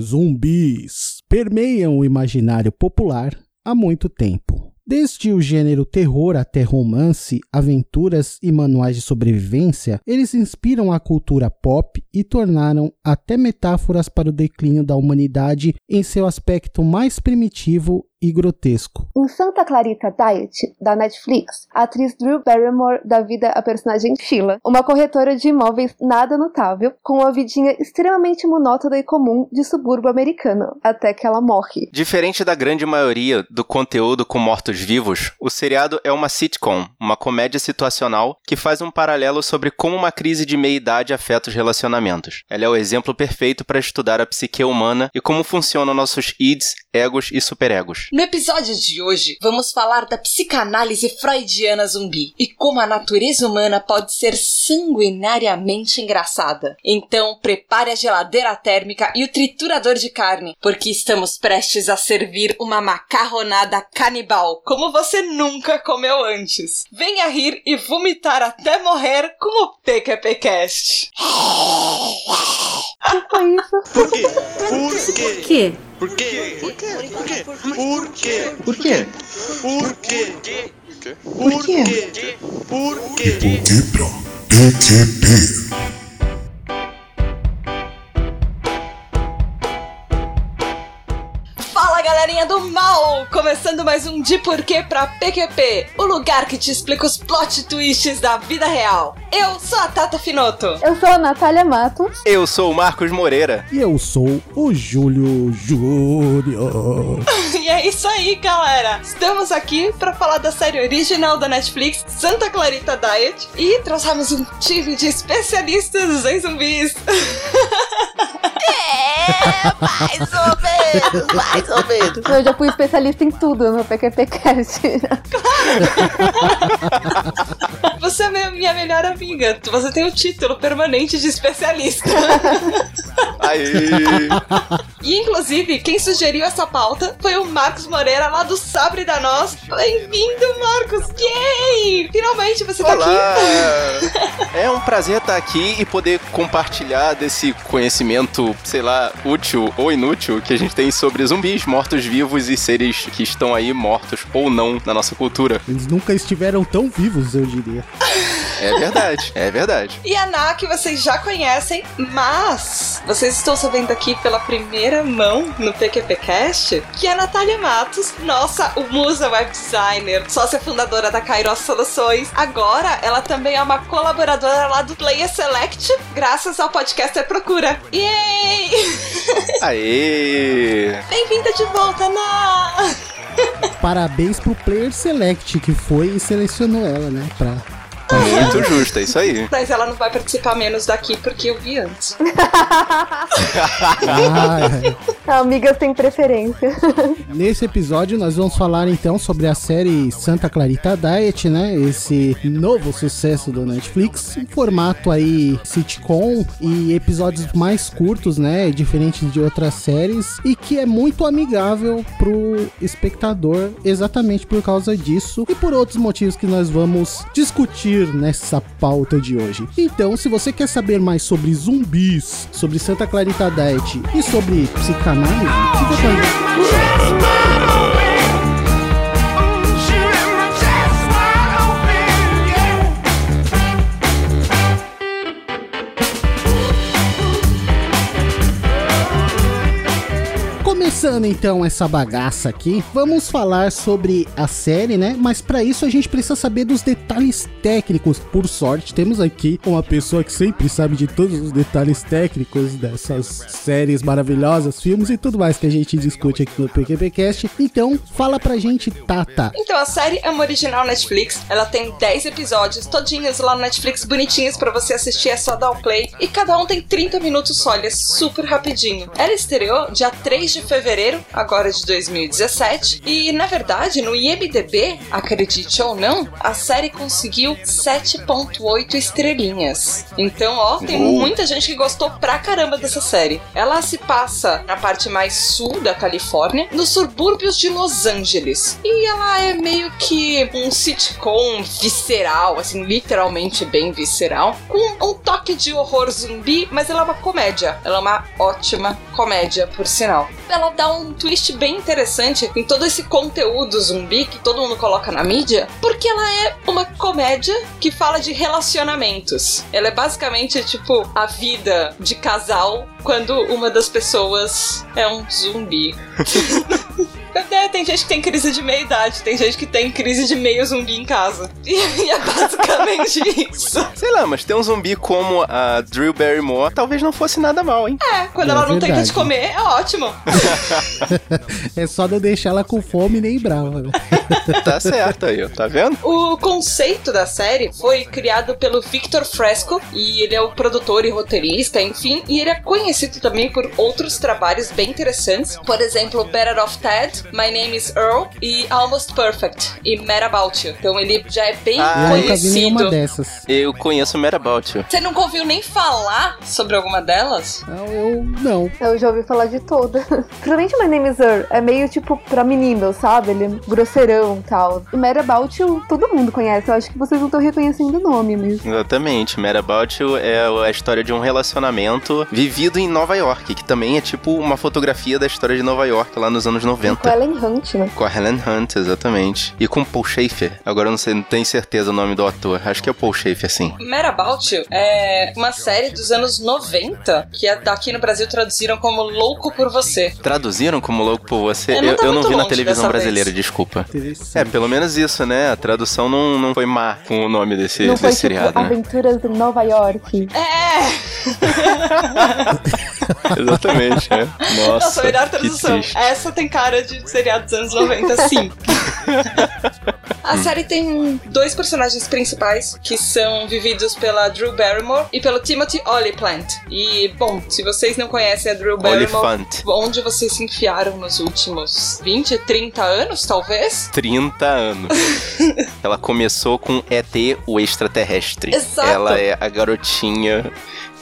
Zumbis permeiam o imaginário popular há muito tempo. Desde o gênero terror até romance, aventuras e manuais de sobrevivência, eles inspiram a cultura pop e tornaram até metáforas para o declínio da humanidade em seu aspecto mais primitivo e grotesco. Em Santa Clarita Diet, da Netflix, a atriz Drew Barrymore dá vida à personagem Sheila, uma corretora de imóveis nada notável, com uma vidinha extremamente monótona e comum de subúrbio americano, até que ela morre. Diferente da grande maioria do conteúdo com mortos-vivos, o seriado é uma sitcom, uma comédia situacional que faz um paralelo sobre como uma crise de meia-idade afeta os relacionamentos. Ela é o exemplo perfeito para estudar a psique humana e como funcionam nossos ids, egos e superegos. No episódio de hoje, vamos falar da psicanálise freudiana zumbi e como a natureza humana pode ser sanguinariamente engraçada. Então, prepare a geladeira térmica e o triturador de carne, porque estamos prestes a servir uma macarronada canibal, como você nunca comeu antes. Venha rir e vomitar até morrer com o PQPcast. que foi isso? Por quê? Por quê? Que? Por quê? Por quê? Por quê? Por quê? Por quê? Por quê? Por quê? Por quê? Poké pra PQP. Fala Começando mais um De Porquê pra PQP, o lugar que te explica os plot twists da vida real. Eu sou a Tata Finoto. Eu sou a Natália Matos. Eu sou o Marcos Moreira. E eu sou o Júlio Júnior. E é isso aí, galera! Estamos aqui para falar da série original da Netflix, Santa Clarita Diet, e trouxemos um time de especialistas em zumbis. É, mais ou menos, mais ou menos. Eu já fui especialista em tudo no PQPcast. Você é minha- minha melhor amiga. Você tem o título permanente de especialista. Aê! E inclusive, quem sugeriu essa pauta foi o Marcos Moreira lá do Sabre da Nós. Bem-vindo, Marcos! Yay! Finalmente você tá Olá! aqui. É um prazer estar aqui e poder compartilhar desse conhecimento, sei lá, útil ou inútil que a gente tem sobre zumbis, mortos-vivos e seres que estão aí mortos ou não na nossa cultura. Eles nunca estiveram tão vivos, eu diria. É verdade, é verdade. E a Ná, que vocês já conhecem, mas vocês estão sabendo aqui pela primeira mão no PQPcast que a Natália Matos, nossa o musa web designer, sócia fundadora da Kairos Soluções, agora ela também é uma colaboradora lá do Player Select, graças ao podcaster Procura. Yay! Aê! Bem-vinda de volta, Ná! Parabéns pro Player Select, que foi e selecionou ela, né? Pra... Muito justo, é isso aí. Mas ela não vai participar menos daqui porque eu vi antes. Ah. Amigas têm preferência. Nesse episódio nós vamos falar então sobre a série Santa Clarita Diet, né? Esse novo sucesso do Netflix, em formato aí sitcom e episódios mais curtos, né? Diferentes de outras séries e que é muito amigável pro espectador exatamente por causa disso e por outros motivos que nós vamos discutir nessa pauta de hoje. Então, se você quer saber mais sobre zumbis, sobre Santa Clarita Diet e sobre psicanálise, fica com a gente. Começando então essa bagaça aqui, vamos falar sobre a série, né? Mas para isso a gente precisa saber dos detalhes técnicos. Por sorte, temos aqui uma pessoa que sempre sabe de todos os detalhes técnicos dessas séries maravilhosas, filmes e tudo mais que a gente discute aqui no PQPcast. Então, fala pra gente, Tata. Então, a série é uma original Netflix. Ela tem 10 episódios, todinhos lá no Netflix, bonitinhos pra você assistir, é só dar o play. E cada um tem 30 minutos só, ele é super rapidinho. Ela estreou dia 3 de fevereiro, agora de 2017. E, na verdade, no IMDB, acredite ou não, a série conseguiu 7.8 estrelinhas. Então, ó, tem muita gente que gostou pra caramba dessa série. Ela se passa na parte mais sul da Califórnia, nos subúrbios de Los Angeles. E ela é meio que um sitcom visceral, assim, literalmente bem visceral, com um toque de horror zumbi, mas ela é uma comédia. Ela é uma ótima comédia, por sinal. Ela dá um twist bem interessante em todo esse conteúdo zumbi que todo mundo coloca na mídia, porque ela é uma comédia que fala de relacionamentos. Ela é basicamente tipo a vida de casal quando uma das pessoas é um zumbi. É, tem gente que tem crise de meia idade, tem gente que tem crise de meio zumbi em casa. E, e é basicamente isso. Sei lá, mas ter um zumbi como a Drew Barrymore talvez não fosse nada mal, hein? É, quando É ela não tem que te comer, é ótimo. É só não deixar ela com fome nem brava. né? Tá certo aí, tá vendo? O conceito da série foi criado pelo Victor Fresco e ele é o produtor e roteirista, enfim, e ele é conhecido também por outros trabalhos bem interessantes, por exemplo, Better Off Ted, My Name is Earl e Almost Perfect e Mad About You. Então ele já é bem Ah, Eu nunca vi nenhuma conhecido. dessas. Eu conheço Mad About You. Você nunca ouviu nem falar sobre alguma delas? Não, eu não. Eu já ouvi falar de todas. Principalmente My Name is Earl. É meio tipo pra menino, sabe? Ele é grosseirão e tal. E Mad About You, todo mundo conhece. Eu acho que vocês não estão reconhecendo o nome mesmo. Exatamente, Mad About You é a história de um relacionamento vivido em Nova York, que também é tipo uma fotografia da história de Nova York lá nos anos Com 90. Ellen Hunt, né? Com a Helen Hunt, exatamente. E com Paul Schaefer. Agora eu não sei, não tenho certeza o nome do ator. Acho que é o Paul Schaefer, sim. Mad About You é uma série dos anos 90 que aqui no Brasil traduziram como Louco por Você. Traduziram como louco por você? É, Eu, não tá eu não vi na televisão brasileira, vez. desculpa. Interessante. É, pelo menos isso, né? A tradução não, não foi má com o nome desse, não foi desse tipo seriado, né? Aventuras em Nova York. É! Exatamente, é. Nossa, Nossa, melhor que tradução. Essa tem cara de seriado dos anos 90, sim. A série tem dois personagens principais que são vividos pela Drew Barrymore e pelo Timothy Olyphant. E, bom, se vocês não conhecem a Drew Barrymore, Olifante. onde vocês se enfiaram nos últimos 20, 30 anos, talvez? 30 anos. Ela começou com ET, o extraterrestre. Exato. Ela é a garotinha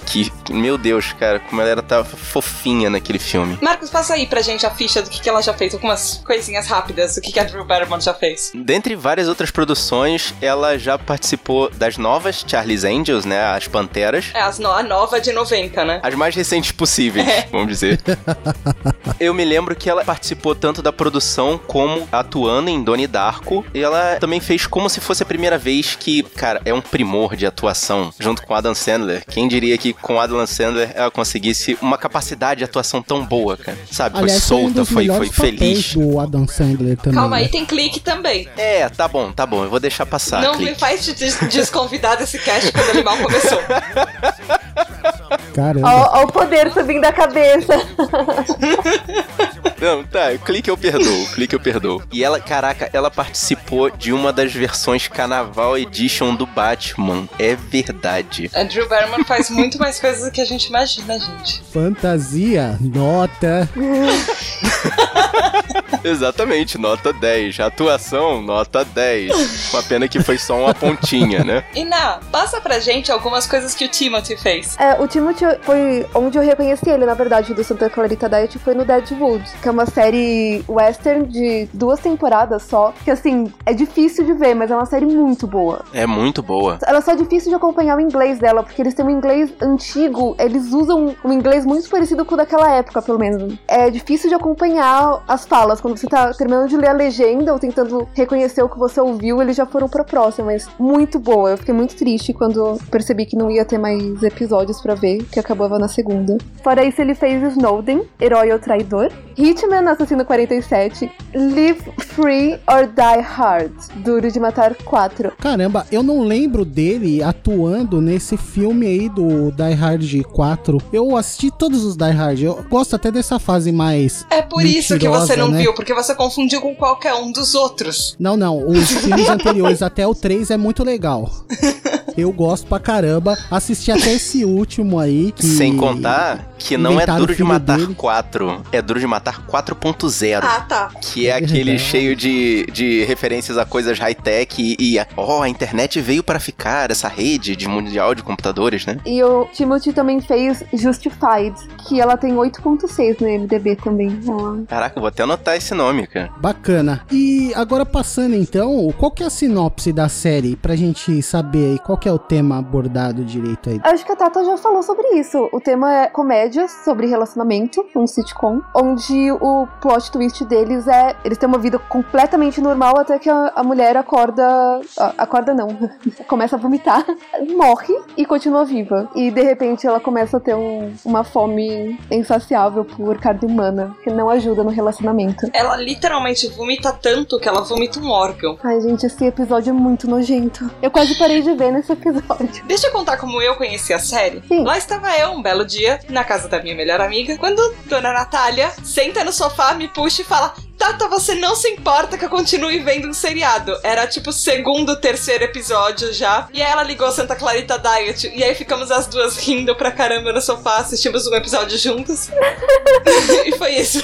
que, meu Deus, cara, como ela era tava fofinha naquele filme. Marcos, passa aí pra gente a ficha do que, que ela já fez, algumas coisinhas rápidas do que, que a Drew Barrymore já fez. Dentre várias outras produções, ela já participou das novas Charlie's Angels, né? As Panteras. É as no- a nova de 90, né? As mais recentes possíveis, É. vamos dizer. Eu me lembro que ela participou tanto da produção como atuando em Donnie Darko. E ela também fez como se fosse a primeira vez que, cara, é um primor de atuação junto com Adam Sandler. Quem diria que com Adam Sandler ela conseguisse uma capacidade de atuação tão boa, cara? Sabe? Foi Aliás, foi um solta, foi, foi papéis feliz. do Adam Sandler também. Calma aí, né? tem clique também. É, tá bom, tá bom. Eu vou deixar passar. não me clique. faz te des- desconvidar desse cast quando ele mal começou. Caramba. Ó, ó o poder subindo da cabeça. Não, tá, clique eu perdoo, clique eu perdoo. E ela, caraca, ela participou de uma das versões Carnaval Edition do Batman. É verdade. A Drew Barrymore faz muito mais coisas do que a gente imagina, gente. Fantasia, nota. Exatamente, nota 10. Atuação, nota 10. Uma pena que foi só uma pontinha, né? Na, passa pra gente algumas coisas que o Timothy fez. É, o Timothy foi onde eu reconheci ele, na verdade, do Santa Clarita Diet, foi no Deadwood, que é uma série western de duas temporadas só, que assim, é difícil de ver, mas é uma série muito boa. É muito boa. Ela só é difícil de acompanhar o inglês dela, porque eles têm um inglês antigo, eles usam um inglês muito parecido com o daquela época, pelo menos. É difícil de acompanhar as falas. Quando você tá terminando de ler a legenda ou tentando reconhecer o que você ouviu, eles já foram pra próxima, mas muito boa. Eu fiquei muito triste quando percebi que não ia ter mais episódios pra ver, que acabava na segunda. Fora isso, ele fez Snowden, Herói ou Traidor, Hitman, Assassino 47, Live Free or Die Hard, Duro de Matar 4. Caramba, eu não lembro dele atuando nesse filme aí do Die Hard 4. Eu assisti todos os Die Hard. Eu gosto até dessa fase mais. É por isso que você não né? viu, porque você confundiu com qualquer um dos outros. Não, não. Os filmes anteriores até o 3 é muito legal. Eu gosto pra caramba. Assisti até esse último aí. Que... Sem contar Que não é Inventaram Duro de Matar dele. 4, é Duro de Matar 4.0. Ah, tá. Que é É aquele cheio de, de referências a coisas high-tech e, e, ó, a internet veio para ficar, essa rede de mundial de computadores, né? E o Timothy também fez Justified, que ela tem 8.6 no MDB também. Ela- Caraca, eu vou até anotar esse nome, cara. Bacana. E agora passando então, qual que é a sinopse da série pra gente saber aí qual que é o tema abordado direito aí? Acho que a Tata já falou sobre isso. O tema é comédia sobre relacionamento, um sitcom, onde o plot twist deles é eles têm uma vida completamente normal até que a, a mulher acorda. a- acorda não. começa a vomitar, morre e continua viva. E de repente ela começa a ter um- uma fome insaciável por carne humana, que não ajuda no relacionamento. Ela literalmente vomita tanto que ela vomita um órgão. Ai, gente, esse episódio é muito nojento. Eu quase parei de ver nesse episódio. Deixa eu contar como eu conheci a série. Sim. Lá estava eu, um belo dia, na casa da minha melhor amiga, quando Dona Natália senta no sofá, me puxa e fala: Tata, você não se importa que eu continue vendo um seriado. Era tipo o segundo, terceiro episódio já. E aí ela ligou Santa Clarita Diet. E aí ficamos as duas rindo pra caramba no sofá, assistimos um episódio juntos. e foi isso.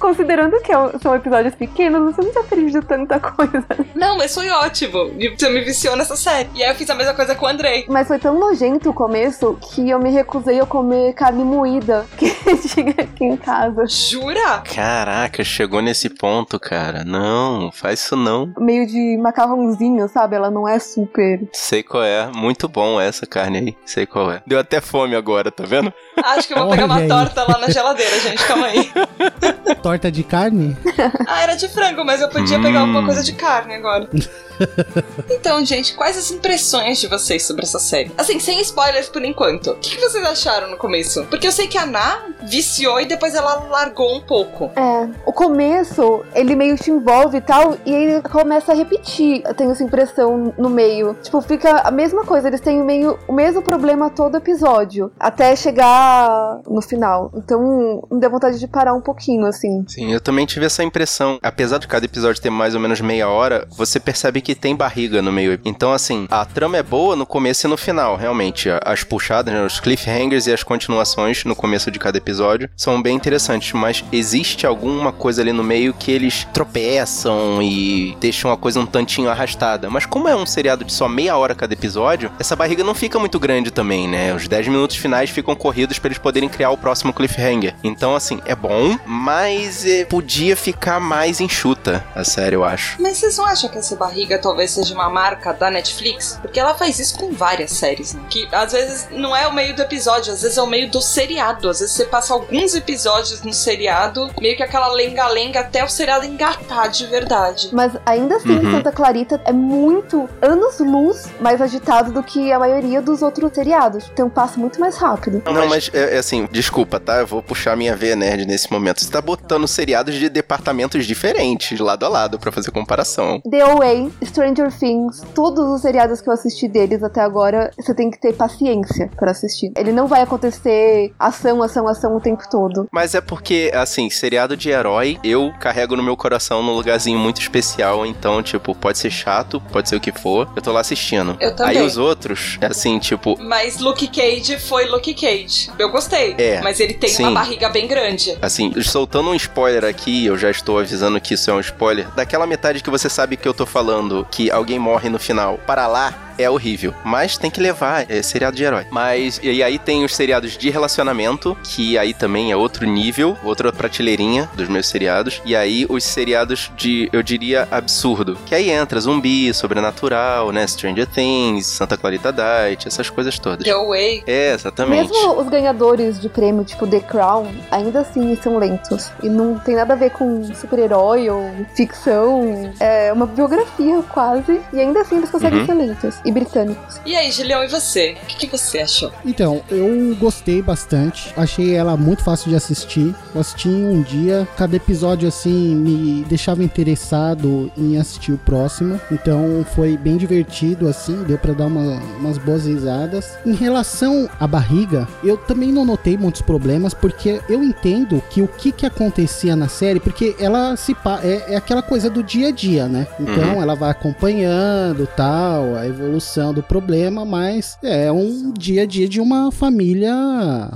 Considerando que é são episódios pequenos, você não se aprende de tanta coisa. Não, mas foi ótimo. Você me viciou nessa série. E aí eu fiz a mesma coisa com o Andrei. Mas foi tão nojento o começo que eu me recusei a comer carne moída que tinha aqui em casa. Jura? Caraca, chegou nesse ponto, cara. Não, faz isso não. Meio de macarrãozinho, sabe? Ela não é super. Sei qual é. Muito bom essa carne aí. Sei qual é. Deu até fome agora, tá vendo? Acho que eu vou Olha pegar uma aí. torta lá na geladeira, gente. Calma aí. Torta de carne? Ah, era de frango, mas eu podia Hum. pegar alguma coisa de carne agora. então, gente, quais as impressões de vocês sobre essa série? Assim, sem spoilers por enquanto. O que, que vocês acharam no começo? Porque eu sei que a Ana viciou e depois ela largou um pouco. É. O começo, ele meio te envolve e tal, e aí começa a repetir. Eu tenho essa impressão no meio. Tipo, fica a mesma coisa, eles têm meio o mesmo problema todo episódio. Até chegar no final. Então, me deu vontade de parar um pouquinho, assim. Sim, eu também tive essa impressão. Apesar de cada episódio ter mais ou menos meia hora, você percebe que tem barriga no meio. Então, assim, a trama é boa no começo e no final, realmente. As puxadas, né, os cliffhangers e as continuações no começo de cada episódio são bem interessantes, mas existe alguma coisa ali no meio que eles tropeçam e deixam a coisa um tantinho arrastada. Mas como é um seriado de só meia hora cada episódio, essa barriga não fica muito grande também, né? Os 10 minutos finais ficam corridos pra eles poderem criar o próximo cliffhanger. Então, assim, é bom, mas é, podia ficar mais enxuta a série, eu acho. Mas vocês não acham que essa barriga talvez seja uma marca da Netflix? Porque ela faz isso com várias séries, né? Que às vezes não é o meio do episódio, às vezes é o meio do seriado. Às vezes você passa alguns episódios no seriado, meio que aquela lenga-lenga até o seriado engatar de verdade. Mas ainda assim, Uhum. Santa Clarita é muito anos-luz mais agitado do que a maioria dos outros seriados. Tem um passo muito mais rápido. Não, mas é, é assim, desculpa, tá? Eu vou puxar minha veia nerd nesse momento. Você tá botando seriados de departamentos diferentes, lado a lado, pra fazer comparação. The Away, Stranger Things, todos os seriados que eu assisti deles até agora, você tem que ter paciência pra assistir. Ele não vai acontecer ação, ação, ação o tempo todo. Mas é porque, assim, seriado de herói, eu carrego no meu coração num lugarzinho muito especial. Então, tipo, pode ser chato, pode ser o que for. Eu tô lá assistindo. Eu também. Aí os outros, é assim, tipo, Mas Luke Cage foi Luke Cage. Eu gostei. É, Mas ele tem sim. uma barriga bem grande. Assim, soltando um spoiler aqui, eu já estou avisando que isso é um spoiler. Daquela metade que você sabe que eu tô falando, que alguém morre no final, para lá é horrível. Mas tem que levar, é seriado de herói. Mas, e aí tem os seriados de relacionamento, que aí também é outro nível, outra prateleirinha dos meus seriados. E aí os seriados de, eu diria, absurdo. Que aí entra zumbi, sobrenatural, né? Stranger Things, Santa Clarita Diet, essas coisas todas. The Away. É, exatamente. Mesmo os ganhadores de prêmio, tipo The Crown, ainda assim são lentos. E não tem nada a ver com super-herói ou ficção. É uma biografia quase. E ainda assim eles conseguem Uhum. ser lentos. E britânicos. E aí, Julião, e você? O que, que você achou? Então, eu gostei bastante. Achei ela muito fácil de assistir. Eu assisti em um dia. Cada episódio, assim, me deixava interessado em assistir o próximo. Então, foi bem divertido, assim. Deu pra dar uma- umas boas risadas. Em relação à barriga, eu também não notei muitos problemas, porque eu entendo que o que, que acontecia na série, porque ela se é, é aquela coisa do dia a dia, né? Então, ela vai acompanhando tal, a evolução solução do problema, mas é um dia a dia de uma família,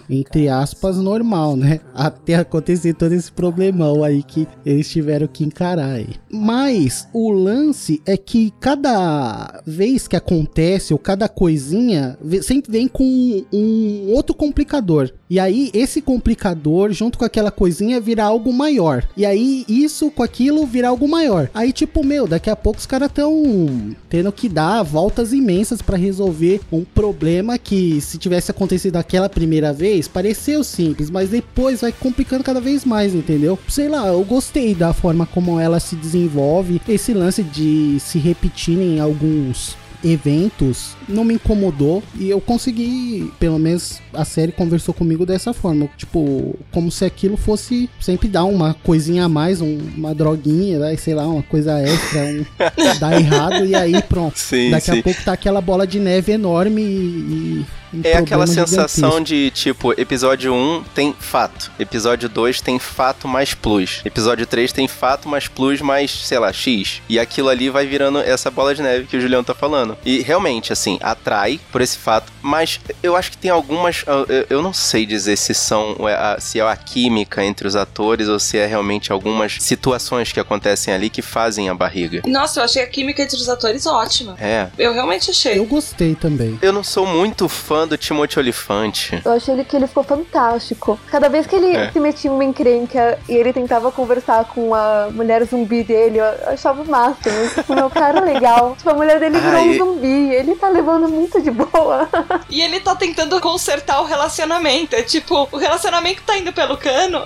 entre aspas, normal, né? Até acontecer todo esse problemão aí que eles tiveram que encarar aí. Mas o lance é que cada vez que acontece, ou cada coisinha, sempre vem com um outro complicador. E aí, esse complicador, junto com aquela coisinha, vira algo maior. E aí, isso com aquilo vira algo maior. Aí, tipo, meu, daqui a pouco os caras tão tendo que dar voltas imensas pra resolver um problema que, se tivesse acontecido aquela primeira vez, pareceu simples, mas depois vai complicando cada vez mais, entendeu? Sei lá, eu gostei da forma como ela se desenvolve, esse lance de se repetirem alguns eventos não me incomodou e eu consegui, pelo menos a série conversou comigo dessa forma, tipo, como se aquilo fosse sempre dar uma coisinha a mais, um- uma droguinha, né, sei lá, uma coisa extra, um, dar errado e aí pronto. Sim, Daqui sim. a pouco tá aquela bola de neve enorme e. e um É aquela sensação gigantesco. de, tipo, episódio 1 tem fato, episódio 2 tem fato mais plus, episódio 3 tem fato mais plus mais, sei lá, X. E aquilo ali vai virando essa bola de neve que o Julião tá falando. E realmente, assim, atrai por esse fato, mas eu acho que tem algumas. eu- eu- Eu não sei dizer se são. é se é a química entre os atores ou se é realmente algumas situações que acontecem ali que fazem a barriga. Nossa, eu achei a química entre os atores ótima. É. Eu realmente achei. Eu gostei também. Eu não sou muito fã do Timothy Olyphant. Eu achei ele que ele ficou fantástico. Cada vez que ele É. se metia em uma encrenca e ele tentava conversar com a mulher zumbi dele, eu achava o máximo. Tipo, meu cara legal. Tipo, a mulher dele virou Ah, um e- zumbi. Ele tá levando muito de boa. E ele tá tentando consertar o relacionamento. É tipo, o relacionamento tá indo pelo cano.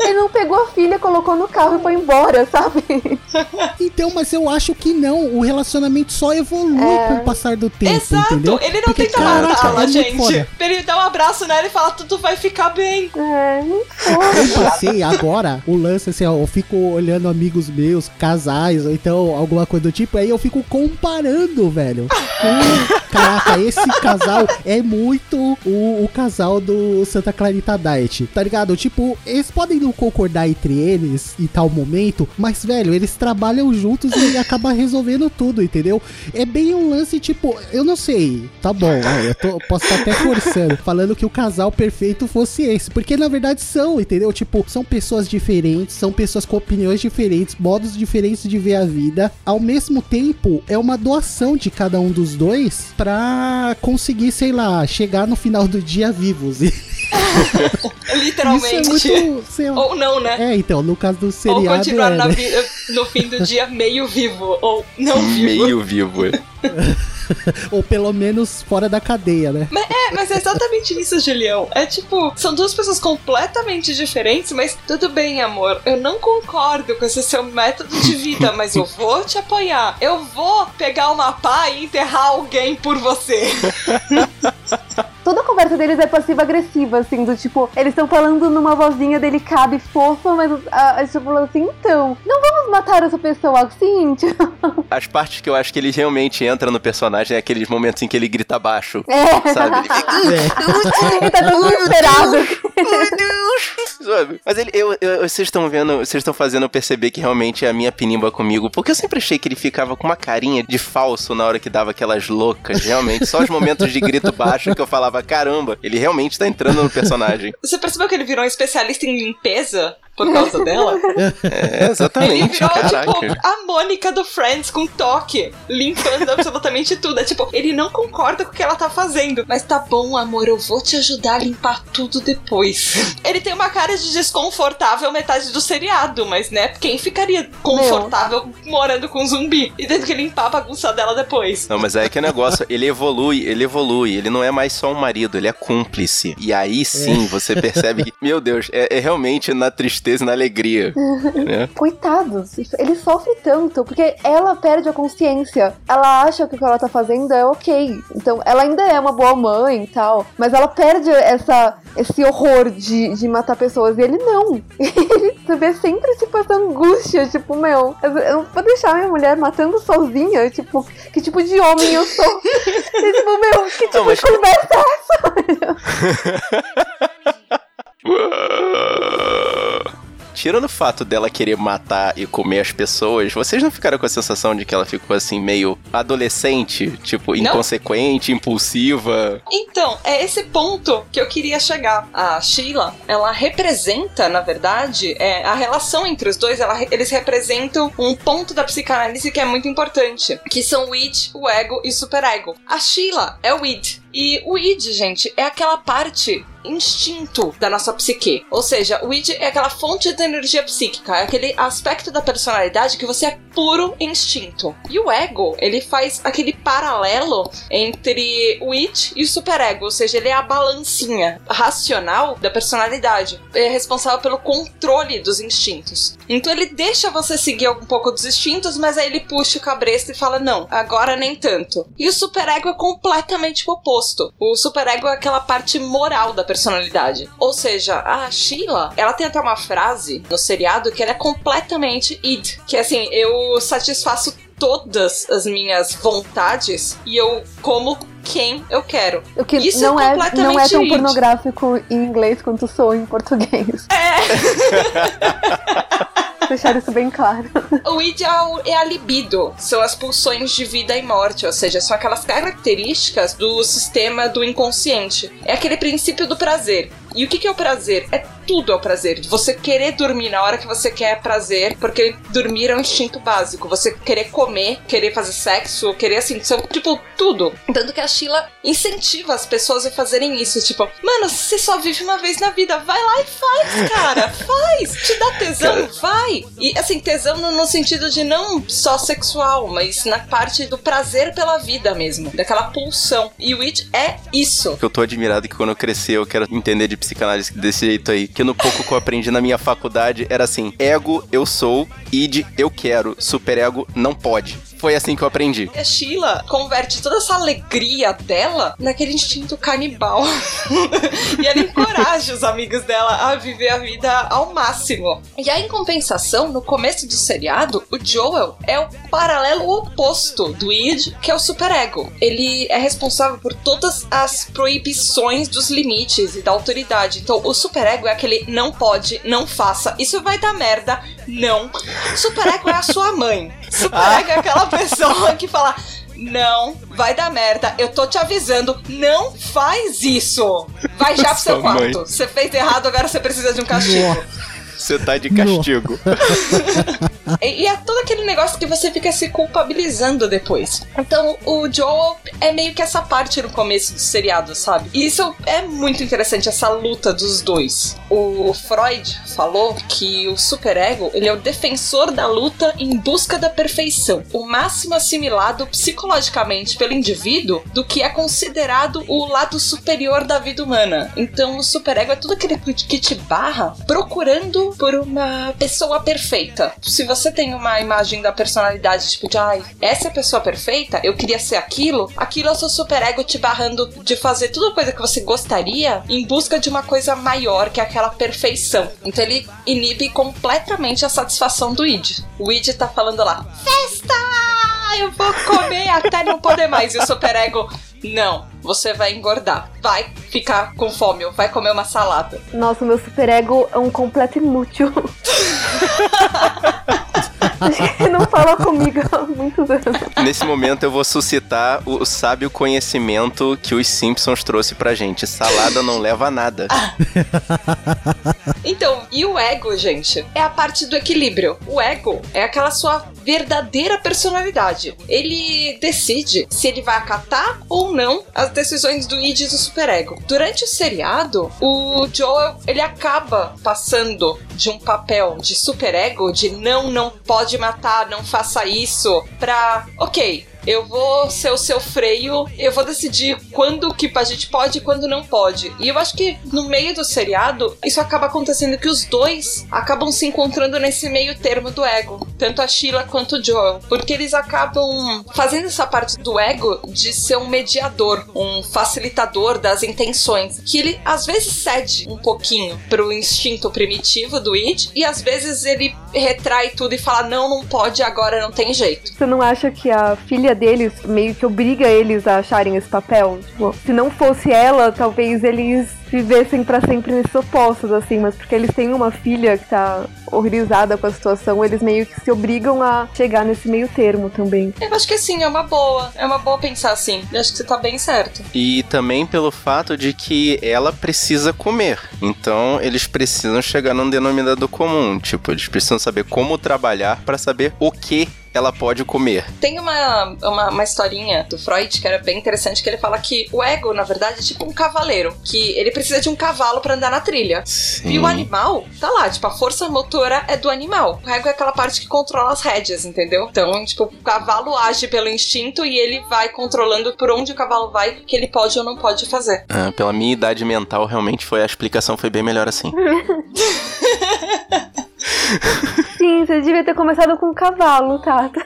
Ele não pegou a filha, colocou no carro e foi embora, sabe? Então, mas eu acho que não. O relacionamento só evolui É. com o passar do tempo, Exato, entendeu? ele não Porque, tenta matá-la, é gente. Ele dá um abraço nela e fala: tudo vai ficar bem. É, não Eu foi. passei agora o lance assim, ó, eu fico olhando amigos meus, casais, ou então alguma coisa do tipo, aí eu fico comparando, velho. Com- Caraca, esse casal é muito o, o casal do Santa Clarita Diet, tá ligado? Tipo, eles podem não concordar entre eles em tal momento, mas, velho, eles trabalham juntos e acabam resolvendo tudo, entendeu? É bem um lance, tipo, eu não sei, tá bom, eu tô- posso estar até forçando, falando que o casal perfeito fosse esse, porque na verdade são, entendeu? Tipo, são pessoas diferentes, são pessoas com opiniões diferentes, modos diferentes de ver a vida. Ao mesmo tempo, é uma doação de cada um dos dois pra conseguir, sei lá, chegar no final do dia vivos. Isso Literalmente. é muito, sei. Ou não, né? É, então, no caso do Ou seriado, continuar é, na né? vida, no fim do dia meio vivo. Ou não vivo. Meio vivo. ou pelo menos fora da cadeia, né? Mas é, mas é exatamente isso, Julião. É tipo, são duas pessoas completamente diferentes, mas tudo bem, amor. Eu não concordo com esse seu método de vida, mas eu vou te apoiar. Eu vou pegar uma pá e enterrar alguém por você. Toda a conversa deles é passiva-agressiva, assim, do tipo, eles estão falando numa vozinha delicada e fofa, mas a, a gente falou assim, então, não vamos matar essa pessoa assim, tipo, As partes que eu acho que ele realmente entra no personagem é aqueles momentos em que ele grita baixo. é. Sabe? Ele fica, ele tá tão desesperado. sabe? Mas ele, eu, eu- vocês estão vendo, vocês estão fazendo eu perceber que realmente é a minha pinimba comigo. Porque eu sempre achei que ele ficava com uma carinha de falso na hora que dava aquelas loucas. Realmente, só os momentos de grito baixo que eu falava, caramba, ele realmente tá entrando no personagem. Você percebeu que ele virou um especialista em limpeza por causa dela? É, Ele exatamente, virou, caraca. tipo, a Mônica do Friends com toque, limpando absolutamente tudo. É tipo, ele não concorda com o que ela tá fazendo. Mas tá bom, amor, eu vou te ajudar a limpar tudo depois. Ele tem uma cara de desconfortável metade do seriado, mas né, quem ficaria confortável morando com um zumbi e tendo que limpar a bagunça dela depois? Não, mas é que o negócio, ele evolui, ele evolui, ele não é mais só um marido, ele é cúmplice. E aí sim você percebe que, meu Deus, é, é realmente na tristeza e na alegria. né? Coitados, ele sofre tanto, porque ela perde a consciência. Ela acha que o que ela tá fazendo é ok. Então, ela ainda é uma boa mãe e tal, mas ela perde essa, esse horror de, de matar pessoas. E ele não. Ele vê sempre, tipo, essa angústia, tipo, meu, eu eu não vou deixar minha mulher matando sozinha, tipo, que tipo de homem eu sou? E, tipo, meu, que tipo Não, mas- de conversa é essa? Tirando o fato dela querer matar e comer as pessoas, vocês não ficaram com a sensação de que ela ficou assim meio adolescente, tipo, Não. inconsequente, impulsiva. Então, é esse ponto que eu queria chegar. A Sheila, ela representa, na verdade, é, a relação entre os dois, ela- eles representam um ponto da psicanálise que é muito importante, que são o id, o ego e o superego. A Sheila é o id. E o id, gente, é aquela parte instinto da nossa psique. Ou seja, o id é aquela fonte de energia psíquica, é aquele aspecto da personalidade que você é puro instinto. E o ego, ele faz aquele paralelo entre o id e o superego, ou seja, ele é a balancinha racional da personalidade. É responsável pelo controle dos instintos. Então ele deixa você seguir um pouco dos instintos, mas aí ele puxa o cabresto e fala: não, agora nem tanto. E o superego é completamente o oposto. O superego é aquela parte moral da personalidade. Ou seja, a Sheila, ela tem até uma frase no seriado que ela é completamente id. Que é assim, eu satisfaço todas as minhas vontades e eu como quem eu quero. O que Isso não, é é, não é completamente tão id. pornográfico em inglês quanto sou em português. É. Deixar isso bem claro. O ideal é a libido, são as pulsões de vida e morte, ou seja, são aquelas características do sistema do inconsciente. É aquele princípio do prazer. E o que que é o prazer? É tudo é o prazer. De você querer dormir na hora que você quer prazer, porque dormir é um instinto básico. Você querer comer, querer fazer sexo, querer assim, são tipo tudo. Tanto que a Sheila incentiva as pessoas a fazerem isso. Tipo, mano, você só vive uma vez na vida, vai lá e faz, cara, faz. Te dá tesão, vai. E assim, tesão no, no sentido de não só sexual, mas na parte do prazer pela vida mesmo, daquela pulsão. E o It é isso. Que eu tô admirado que quando eu crescer eu quero entender de psicanálise desse jeito aí. Que no pouco que eu aprendi na minha faculdade era assim: ego, eu sou, id, eu quero, superego, não pode. Foi assim que eu aprendi. A Sheila converte toda essa alegria dela naquele instinto canibal. e ela encoraja os amigos dela a viver a vida ao máximo. E aí, em compensação, no começo do seriado, o Joel é o paralelo oposto do Id, que é o superego. Ele é responsável por todas as proibições dos limites e da autoridade. Então, o superego é aquele não pode, não faça, isso vai dar merda, não. Superego é a sua mãe. Superego é aquela pessoa que fala. Não, vai dar merda. Eu tô te avisando. Não faz isso. Vai já pro seu Sua mãe. quarto. Você fez errado, agora você precisa de um castigo. Você tá de castigo. E, e é todo aquele negócio que você fica se culpabilizando depois. Então, o Joel é meio que essa parte no começo do seriado, sabe? E isso é muito interessante, essa luta dos dois. O Freud falou que o superego, ele é o defensor da luta em busca da perfeição, o máximo assimilado psicologicamente pelo indivíduo do que é considerado o lado superior da vida humana. Então, o superego é tudo aquele que te barra procurando por uma pessoa perfeita. Se você tem uma imagem da personalidade, tipo, de ai, essa é a pessoa perfeita, eu queria ser aquilo, aquilo é o seu superego te barrando de fazer toda a coisa que você gostaria em busca de uma coisa maior, que é aquela perfeição. Então ele inibe completamente a satisfação do id. O id tá falando lá, festa! Eu vou comer até não poder mais. E o superego, não, você vai engordar. Vai ficar com fome, ou vai comer uma salada. Nossa, meu superego é um completo inútil. Acho que não fala comigo há muitos anos. Nesse momento eu vou suscitar o sábio conhecimento que os Simpsons trouxe pra gente. Salada não leva a nada. Então, e o ego, gente? É a parte do equilíbrio. O ego é aquela sua verdadeira personalidade. Ele decide se ele vai acatar ou não as decisões do id e do superego. Durante o seriado, o Joel, ele acaba passando de um papel de superego, de não, não pode matar, não faça isso, pra, ok, eu vou ser o seu freio, eu vou decidir quando que a gente pode e quando não pode. E eu acho que no meio do seriado, isso acaba acontecendo que os dois acabam se encontrando nesse meio termo do ego. Tanto a Sheila quanto o Joel. Porque eles acabam fazendo essa parte do ego de ser um mediador, um facilitador das intenções. Que ele às vezes cede um pouquinho pro instinto primitivo do id, e às vezes ele retrai tudo e fala: não, não pode, agora não tem jeito. Você não acha que a filha deles meio que obriga eles a acharem esse papel? Tipo, se não fosse ela, talvez eles vivessem pra sempre nesses opostos, assim, mas porque eles têm uma filha que tá horrorizada com a situação, eles meio que se obrigam a chegar nesse meio termo também. Eu acho que sim, é uma boa. É uma boa pensar assim. Eu acho que você tá bem certo. E também pelo fato de que ela precisa comer. Então eles precisam chegar num denominador comum. Tipo, eles precisam saber como trabalhar para saber o que ela pode comer. Tem uma, uma, uma historinha do Freud que era bem interessante, que ele fala que o ego, na verdade, é tipo um cavaleiro, que ele precisa de um cavalo pra andar na trilha. Sim. E o animal, tá lá, tipo, a força motora é do animal. O ego é aquela parte que controla as rédeas, entendeu? Então, tipo, o cavalo age pelo instinto e ele vai controlando por onde o cavalo vai, o que ele pode ou não pode fazer. Ah, pela minha idade mental, realmente foi a explicação foi bem melhor assim. Sim, você devia ter começado com o cavalo, Tata.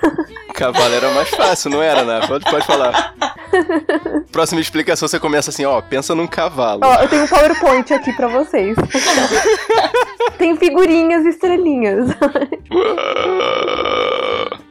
Cavalo era mais fácil, não era, né? Pode, pode falar. Próxima explicação, você começa assim, ó, pensa num cavalo. Ó, eu tenho um PowerPoint aqui pra vocês. Tem figurinhas e estrelinhas.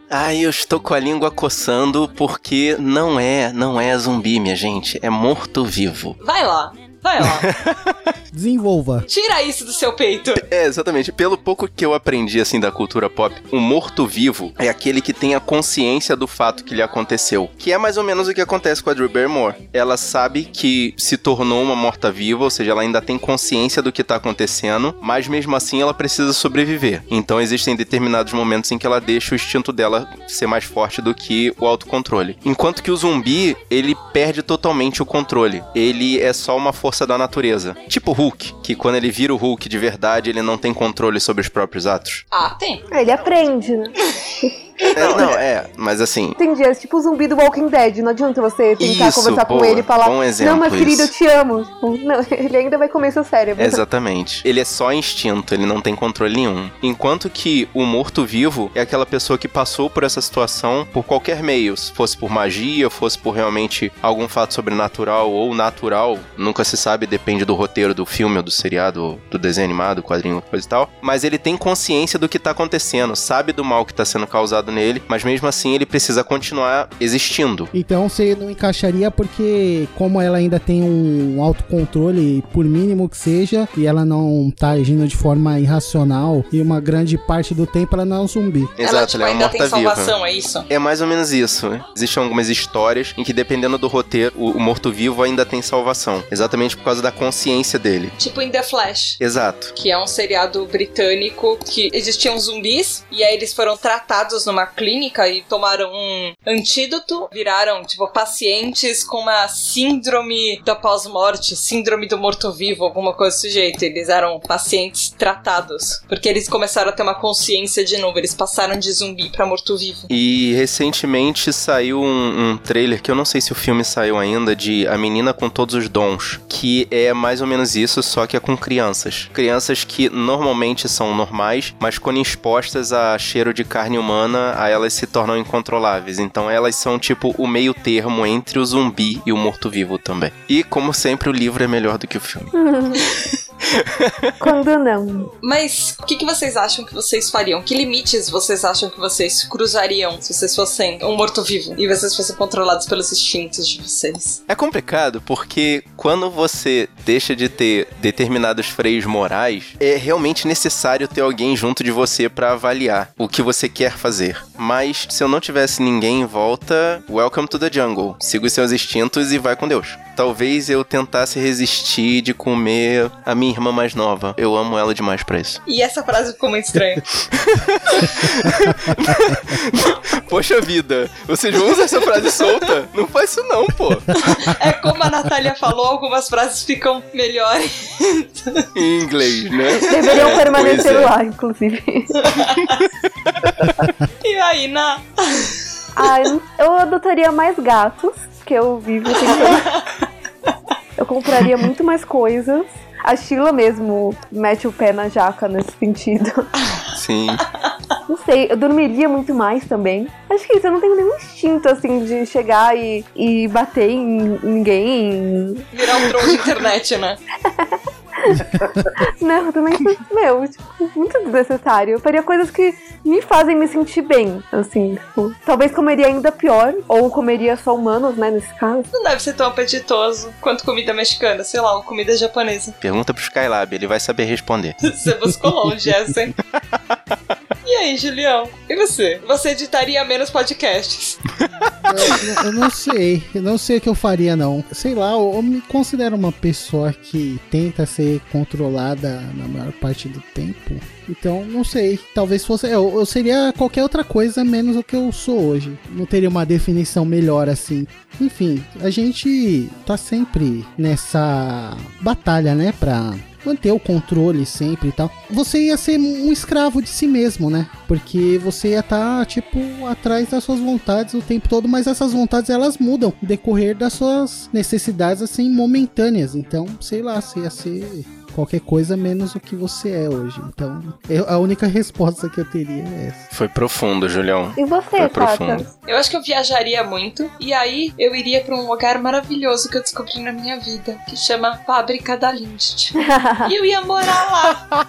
Ai, eu estou com a língua coçando porque não é, não é zumbi, minha gente, é morto-vivo. Vai lá, vai lá. Desenvolva. Tira isso do seu peito. É, exatamente. Pelo pouco que eu aprendi, assim, da cultura pop, o morto-vivo é aquele que tem a consciência do fato que lhe aconteceu. Que é mais ou menos o que acontece com a Drew Barrymore. Ela sabe que se tornou uma morta-viva, ou seja, ela ainda tem consciência do que tá acontecendo, mas mesmo assim ela precisa sobreviver. Então existem determinados momentos em que ela deixa o instinto dela ser mais forte do que o autocontrole. Enquanto que o zumbi, ele perde totalmente o controle. Ele é só uma força da natureza. Tipo o Hulk, que quando ele vira o Hulk de verdade, ele não tem controle sobre os próprios atos. Ah, tem. Ele aprende, né? É, não, é, mas assim, Entendi, é tipo o zumbi do Walking Dead. Não adianta você tentar Isso, conversar com boa. ele e falar: Bom exemplo Não, mas querido, eu te amo. Não, ele ainda vai comer seu cérebro. Exatamente. Ele é só instinto, ele não tem controle nenhum. Enquanto que o morto-vivo é aquela pessoa que passou por essa situação por qualquer meio, se fosse por magia, fosse por realmente algum fato sobrenatural ou natural, nunca se sabe, depende do roteiro do filme ou do seriado, do desenho animado, quadrinho, coisa e tal. Mas ele tem consciência do que tá acontecendo, sabe do mal que tá sendo causado nele, mas mesmo assim ele precisa continuar existindo. Então você não encaixaria porque, como ela ainda tem um autocontrole, por mínimo que seja, e ela não tá agindo de forma irracional, e uma grande parte do tempo ela não é um zumbi. ela, Exato, tipo, ela é uma ainda tem morta-viva. salvação, é isso? É mais ou menos isso. Existem algumas histórias em que, dependendo do roteiro, o, o morto-vivo ainda tem salvação. Exatamente por causa da consciência dele. Tipo em The Flash. Exato. Que é um seriado britânico que existiam zumbis e aí eles foram tratados numa clínica e tomaram um antídoto, viraram, tipo, pacientes com uma síndrome da pós-morte, síndrome do morto-vivo, alguma coisa desse jeito. Eles eram pacientes tratados. Porque eles começaram a ter uma consciência de novo, eles passaram de zumbi pra morto-vivo. E recentemente saiu um, um trailer, que eu não sei se o filme saiu ainda, de A Menina com Todos os Dons, que é mais ou menos isso, só que é com crianças. Crianças que normalmente são normais, mas quando expostas a cheiro de carne humana, aí elas se tornam incontroláveis. Então elas são tipo o meio termo entre o zumbi e o morto-vivo também. E como sempre, o livro é melhor do que o filme. Quando não. Mas o que, que vocês acham que vocês fariam? Que limites vocês acham que vocês cruzariam se vocês fossem um morto-vivo e vocês fossem controlados pelos instintos de vocês? É complicado porque quando você deixa de ter determinados freios morais, é realmente necessário ter alguém junto de você pra avaliar o que você quer fazer. Mas se eu não tivesse ninguém em volta, welcome to the jungle. Siga os seus instintos e vai com Deus. Talvez eu tentasse resistir de comer a minha irmã mais nova. Eu amo ela demais pra isso. E essa frase ficou muito estranha. Poxa vida, vocês vão usar essa frase solta? Não faz isso não, pô. é como a Natália falou, algumas frases ficam melhores. Em inglês, né? Deveriam É, permanecer é. lá, inclusive. E aí, na. Ah, eu- adotaria mais gatos, que eu vivo tentando. Eu compraria muito mais coisas. A Sheila mesmo mete o pé na jaca nesse sentido. Sim. Não sei, eu dormiria muito mais também. Acho que isso, eu não tenho nenhum instinto, assim, de chegar e, e bater em ninguém. Virar um troll de internet, né? Não, também, meu, tipo, muito desnecessário. Eu faria coisas que me fazem me sentir bem, assim, tipo, talvez comeria ainda pior, ou comeria só humanos, né, nesse caso. Não deve ser tão apetitoso quanto comida mexicana, sei lá, ou comida japonesa. Pergunta pro Skylab, ele vai saber responder. Você buscou longe essa, hein? E aí, Julião? E você? Você editaria menos podcasts? Eu, eu não sei, eu não sei o que eu faria, não. Sei lá, eu, eu me considero uma pessoa que tenta ser controlada na maior parte do tempo. Então, não sei. Talvez fosse. Eu, eu seria qualquer outra coisa menos o que eu sou hoje. Não teria uma definição melhor assim. Enfim, a gente tá sempre nessa batalha, né? Pra manter o controle sempre e tal. Você ia ser um escravo de si mesmo, né? Porque você ia estar, tipo, atrás das suas vontades o tempo todo, mas essas vontades elas mudam decorrer das suas necessidades, assim, momentâneas. Então, sei lá, você ia ser qualquer coisa menos o que você é hoje. Então, eu- a única resposta que eu teria é essa. Foi profundo, Julião. E você, Foi Tata? profundo. Eu acho que eu viajaria muito e aí eu iria pra um lugar maravilhoso que eu descobri na minha vida, que chama Fábrica da Lindt. e eu ia morar lá.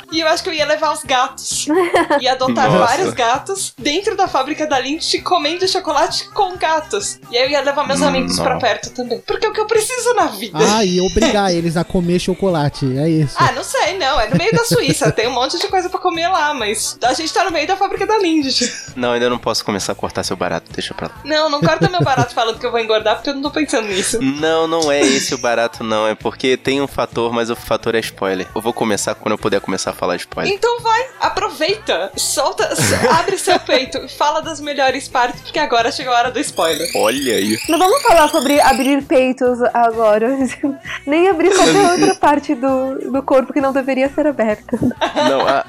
E eu acho que eu ia levar os gatos. Ia adotar Nossa. vários gatos dentro da Fábrica da Lindt comendo chocolate com gatos. E aí eu ia levar meus Hum, amigos não. pra perto também. Porque é o que eu preciso na vida. Ah, e obrigar eles a comer chocolate. É isso. Ah, não sei, não. É no meio da Suíça. Tem um monte de coisa pra comer lá, mas a gente tá no meio da fábrica da Lindt. Não, ainda não posso começar a cortar seu barato, deixa pra lá. Não, não corta meu barato falando que eu vou engordar, porque eu não tô pensando nisso. Não, não é esse o barato, não. É porque tem um fator, mas o fator é spoiler. Eu vou começar quando eu puder começar a falar spoiler. Então vai, aproveita, solta, abre seu peito e fala das melhores partes, porque agora chegou a hora do spoiler. Olha aí. Não vamos falar sobre abrir peitos agora. Nem abrir qualquer outra parte do, do corpo que não deveria ser aberta. Não, a-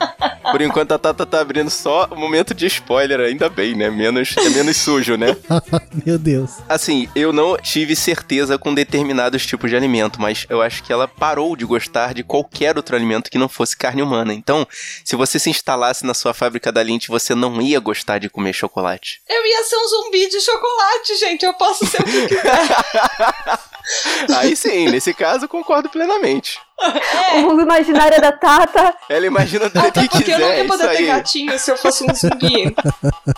por enquanto a Tata tá abrindo só o momento de spoiler, ainda bem, né? Menos, é menos sujo, né? Meu Deus. Assim, eu não tive certeza com determinados tipos de alimento, mas eu acho que ela parou de gostar de qualquer outro alimento que não fosse carne humana. Então, se você se instalasse na sua fábrica da Lindt, você não ia gostar de comer chocolate. Eu ia ser um zumbi de chocolate, gente, eu posso ser o que quiser. Aí sim, nesse caso, concordo plenamente. O mundo imaginário da Tata. Ela imagina do Até que porque eu não quiser, ia é poder ter aí. gatinho se eu fosse um zumbi.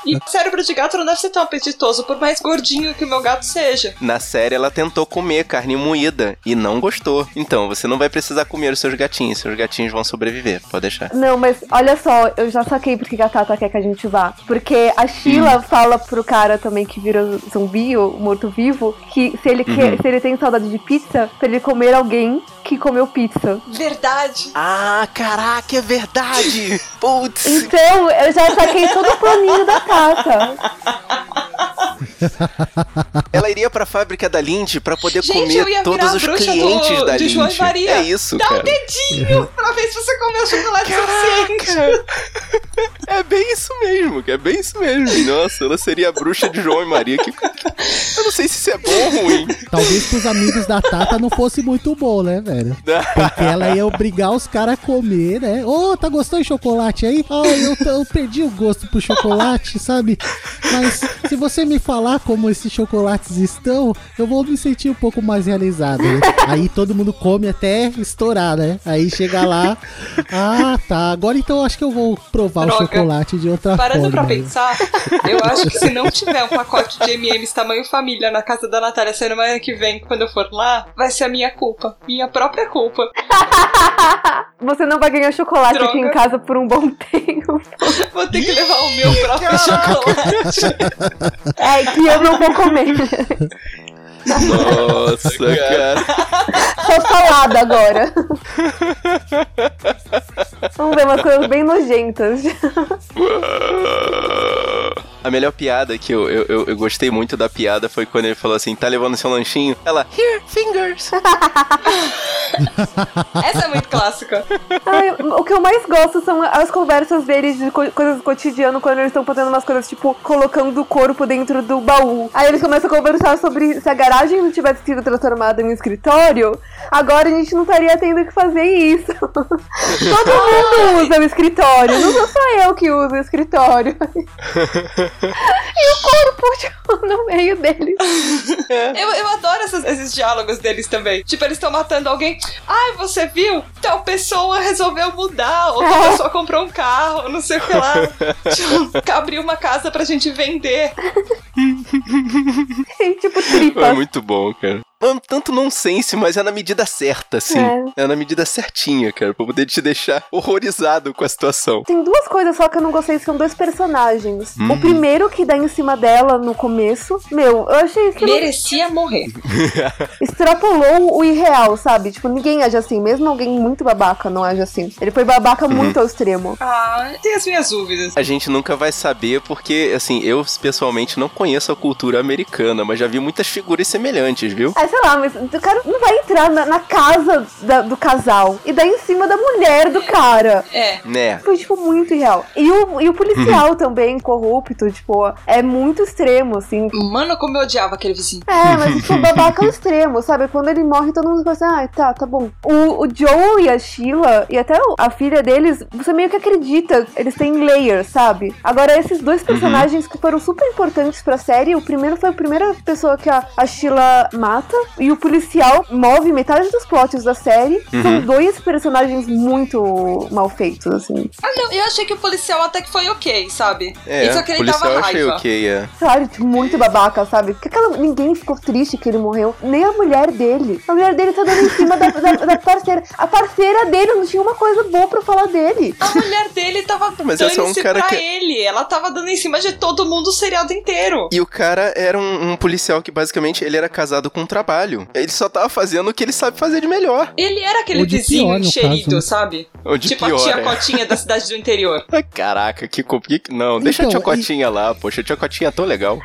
E cérebro de gato não deve ser tão apetitoso, por mais gordinho que o meu gato seja. Na série, ela tentou comer carne moída e não gostou. Então, você não vai precisar comer os seus gatinhos. Seus gatinhos vão sobreviver, pode deixar. Não, mas olha só, eu já saquei porque que a Tata quer que a gente vá. Porque a Sheila fala pro cara também que vira zumbi, o morto-vivo, que se ele, quer, se ele tem saudade de pizza, pra ele comer alguém que comeu pizza. Verdade. Ah, caraca, é verdade! Putz! Então, eu já saquei todo o planinho da Tata. Ela iria pra fábrica da Lindt pra poder Gente, comer todos os clientes do, da de Lindt. Maria. É isso, Dá cara. um dedinho pra ver se você comeu chocolate suficiente. É bem isso mesmo, que é bem isso mesmo. Nossa, ela seria a bruxa de João e Maria. Que... Eu não sei se isso é bom ou ruim. Talvez pros amigos da Tata não fosse muito bom, né, velho? Porque ela ia obrigar os caras a comer, né? Ô, tá gostando de chocolate aí? Ó, eu, t- eu perdi o gosto pro chocolate, sabe? Mas se você me falar como esses chocolates estão, eu vou me sentir um pouco mais realizado. né? Aí todo mundo come até estourar, né? Aí chega lá, ah, tá. Agora então eu acho que eu vou provar o Droga. chocolate de outra Parando forma. pra né? pensar, eu acho que se não tiver um pacote de M&M's tamanho família na casa da Natália semana que vem, quando eu for lá, vai ser a minha culpa. Minha própria culpa. Você não vai ganhar chocolate aqui Droga. em casa por um bom tempo. Vou ter que levar o meu próprio chocolate. É, que eu não vou comer. Nossa, cara. Só salada agora. Vamos ver umas coisas bem nojentas. A melhor piada que eu, eu, eu, eu gostei muito da piada foi quando ele falou assim: tá levando seu lanchinho? Ela, here, fingers. Essa é muito clássica. Ai, o que eu mais gosto são as conversas deles de co- coisas do cotidiano, quando eles estão fazendo umas coisas, tipo, colocando o corpo dentro do baú. Aí eles começam a conversar sobre se a garagem não tivesse sido transformada em um escritório, agora a gente não estaria tendo que fazer isso. Todo mundo usa o escritório, não sou só eu que uso o escritório. e o corpo, tipo, no meio deles. Eu, eu adoro essas- esses diálogos deles também. Tipo, eles estão matando alguém. Ai, você viu? Tal pessoa resolveu mudar. Outra pessoa comprou um carro, não sei o que lá. Tipo, abriu uma casa pra gente vender. E, tipo, É tripas. muito bom, cara. Um tanto nonsense, mas é na medida certa, assim. É. É. na medida certinha, cara, pra poder te deixar horrorizado com a situação. Tem duas coisas só que eu não gostei, são dois personagens. Hum. O primeiro que dá em cima dela no começo, meu, eu achei que Merecia morrer. extrapolou o irreal, sabe? Tipo, ninguém age assim, mesmo alguém muito babaca não age assim. Ele foi babaca muito ao extremo. Ah, tem as minhas dúvidas. A gente nunca vai saber porque, assim, eu pessoalmente não conheço a cultura americana, mas já vi muitas figuras semelhantes, viu? É, sei lá, mas o cara não vai entrar na, na casa da- do casal e dar em cima da mulher do cara. É. Né? Foi, tipo, muito irreal. E o, e o policial também, corrupto, tipo, é muito extremo, assim. Mano, como eu odiava aquele vizinho. É, mas tipo, babaca ao extremo, sabe? Quando ele morre, todo mundo pensa, ah, tá, tá bom. O, o Joe e a Sheila, e até a filha deles, você meio que acredita, eles têm layers, sabe? Agora, esses dois personagens que foram super importantes pra série, o primeiro foi a primeira pessoa que a, a Sheila mata, e o policial move metade dos plots da série. São dois personagens muito mal feitos, assim. Ah, não, eu achei que o policial até que foi ok, sabe? É, Isso que ele policial tava eu achei raiva. ok, é. Sabe, tipo, muito babaca, sabe? Porque aquela, ninguém ficou triste que ele morreu. Nem a mulher dele. A mulher dele tá dando em cima da, da, da parceira. A parceira dele não tinha uma coisa boa pra falar dele. A mulher dele tava Mas dando é um cara pra que- ele. Ela tava dando em cima de todo mundo o seriado inteiro. E o cara era um, um policial que basicamente ele era casado com um trabalho. Ele só tava fazendo o que ele sabe fazer de melhor. Ele era aquele de vizinho pior, caso, né? sabe? Ou de tipo pior, a tia é. Cotinha da cidade do interior. Caraca, que complicado. Não, deixa Então, a tia Cotinha lá, poxa, a tia Cotinha é tão legal.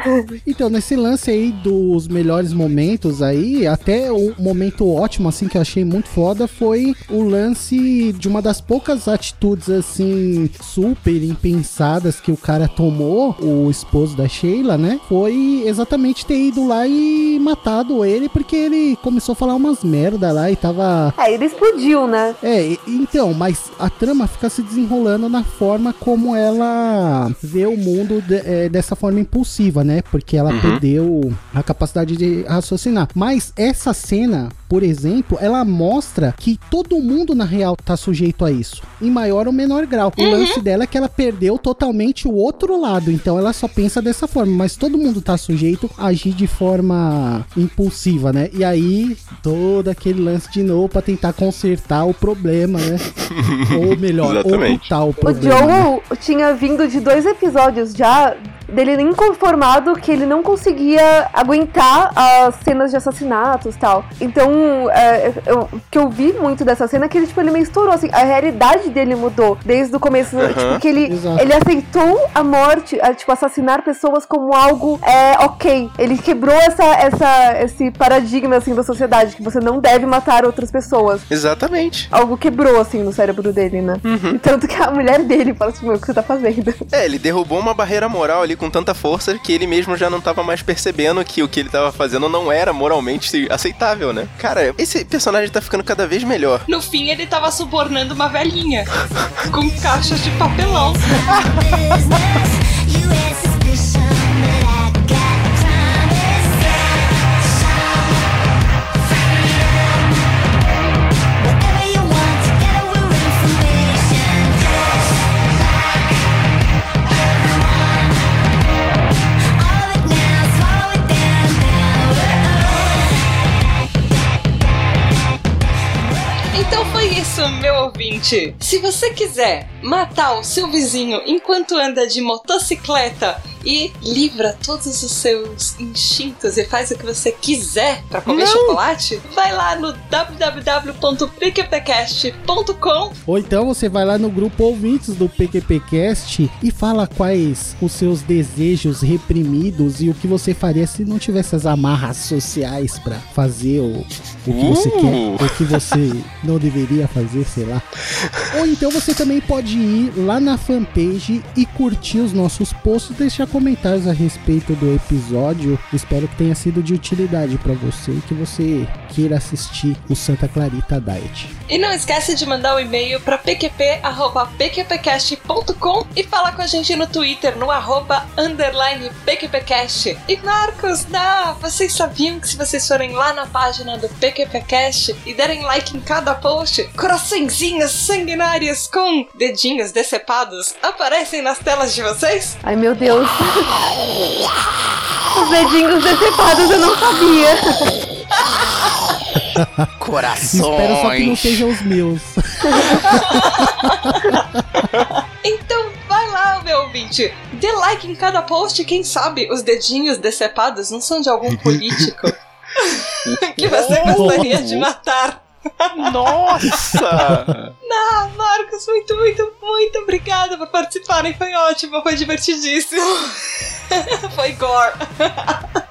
Então, nesse lance aí dos melhores momentos aí, até o momento ótimo, assim, que eu achei muito foda, foi o lance de uma das poucas atitudes, assim, super impensadas que o cara tomou, o esposo da Sheila, né? Foi exatamente ter ido lá e matado ele, porque ele começou a falar umas merda lá e tava É, ele explodiu, né? é, e- então, mas a trama fica se desenrolando na forma como ela vê o mundo de- é, dessa forma impulsiva, né? Porque ela perdeu a capacidade de raciocinar. Mas essa cena, por exemplo, ela mostra que todo mundo na real tá sujeito a isso, em maior ou menor grau. O lance dela é que ela perdeu totalmente o outro lado, então ela só pensa dessa forma, mas todo mundo tá sujeito a agir de forma impulsiva, né? E aí, todo aquele lance de novo pra tentar consertar o problema, né? ou melhor, Exatamente. ocultar o O problema. né? Joe tinha vindo de dois episódios já dele inconformado que ele não conseguia aguentar as cenas de assassinatos e tal. Então, é, eu- que eu vi muito dessa cena é que ele, tipo, ele meio estourou, assim, a realidade dele mudou desde o começo, tipo, que ele, Exato. ele aceitou a morte, a, tipo, assassinar pessoas como algo é, ok. Ele quebrou essa, essa, esse paradigma, assim, da sociedade, que você não deve matar outras pessoas Exatamente. algo quebrou, assim, no cérebro dele, né? Uhum. Tanto que a mulher dele fala assim, meu, o que você tá fazendo? É, ele derrubou uma barreira moral ali com tanta força que ele mesmo já não tava mais percebendo que o que ele tava fazendo não era moralmente aceitável, né? Cara, esse personagem tá ficando cada vez melhor. No fim, ele tava subornando uma velhinha com caixas de papelão. isso, meu ouvinte. Se você quiser matar o seu vizinho enquanto anda de motocicleta e livra todos os seus instintos e faz o que você quiser pra comer chocolate, vai lá no www.pqpcast.com Ou então você vai lá no grupo ouvintes do PQPcast e fala quais os seus desejos reprimidos e o que você faria se não tivesse as amarras sociais pra fazer o, o que você Uh! quer, o que você não deveria fazer, sei lá. Ou então você também pode ir lá na fanpage e curtir os nossos posts, deixar comentários a respeito do episódio. Espero que tenha sido de utilidade pra você e que você queira assistir o Santa Clarita Diet. E não esquece de mandar um e-mail para pqp.pqpcast.com e falar com a gente no Twitter, no arroba underline pqpcast. E Marcos, dá, vocês sabiam que se vocês forem lá na página do PQPcast e derem like em cada post, coraçõezinhos sanguinários com dedinhos decepados aparecem nas telas de vocês? Ai meu Deus. Os dedinhos decepados eu não sabia. Espero só que não sejam os meus. Então vai lá, meu ouvinte, dê like em cada post, quem sabe os dedinhos decepados não são de algum político que você gostaria de matar. Nossa! Ah, Marcos, muito, muito, muito obrigada por participarem. Foi ótimo, foi divertidíssimo. foi gore.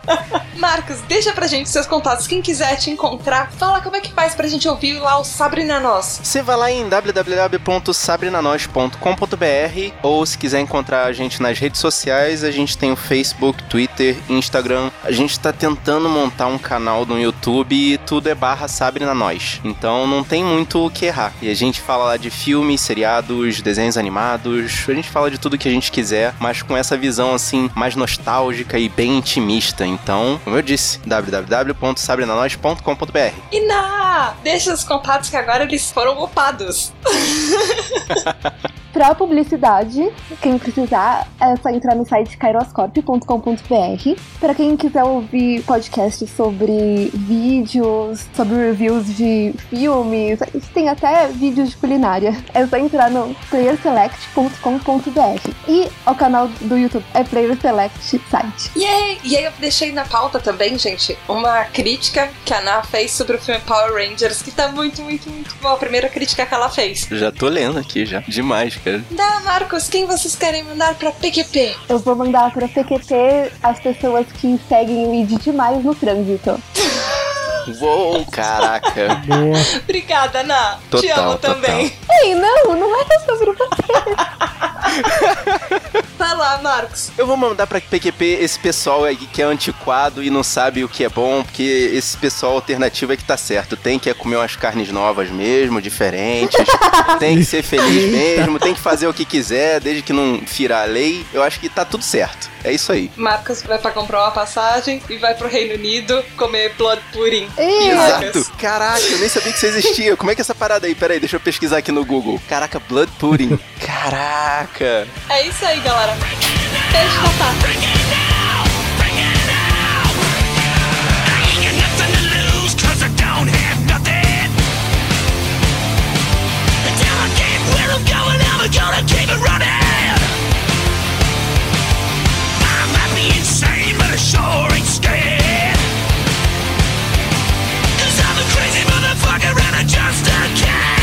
Marcos, deixa pra gente seus contatos. Quem quiser te encontrar, fala como é que faz pra gente ouvir lá o Sabrina Nós. Você vai lá em www.sabrinanois.com.br ou se quiser encontrar a gente nas redes sociais, a gente tem o Facebook, Twitter, Instagram. A gente tá tentando montar um canal no YouTube e tudo é barra Sabrina Nós. Então não tem muito o que errar. E a gente fala lá de filmes, seriados, desenhos animados, a gente fala de tudo que a gente quiser, mas com essa visão assim mais nostálgica e bem intimista. Então, como eu disse, www.sabrinanois.com.br. E na, deixa os contatos que agora eles foram upados. Pra publicidade, quem precisar é só entrar no site kairoscorp.com.br. Pra quem quiser ouvir podcasts sobre vídeos, sobre reviews de filmes, tem até vídeos de culinária. É só entrar no playerselect.com.br. E o canal do YouTube é Player Select Site. Yay! E aí eu deixei na pauta também, gente, uma crítica que a Ana fez sobre o filme Power Rangers, que tá muito, muito, muito boa. A primeira crítica que ela fez. Já tô lendo aqui já. Demais, cara. Dá, Marcos, quem vocês querem mandar pra PQP? Eu vou mandar pra PQP as pessoas que seguem o ID demais no trânsito. Uou, caraca. Boa. Obrigada, Ana. Te Total, amo total. também. Ei, não, não é você. Vai lá, Marcos. Eu vou mandar pra PQP esse pessoal aí que é antiquado e não sabe o que é bom, porque esse pessoal alternativo é que tá certo. Tem que é comer umas carnes novas mesmo, diferentes. tem que ser feliz mesmo, tem que fazer o que quiser, desde que não fira a lei. Eu acho que tá tudo certo. É isso aí. Marcos vai pra comprar uma passagem e vai pro Reino Unido comer blood pudding. Ih, Exato. Caraca, eu nem sabia que isso existia. Como é que é essa parada aí? Pera aí, deixa eu pesquisar aqui no Google. Caraca, Blood Pudding. Caraca. É isso aí, galera. Beijo, Tatá. Gonna keep it just a cat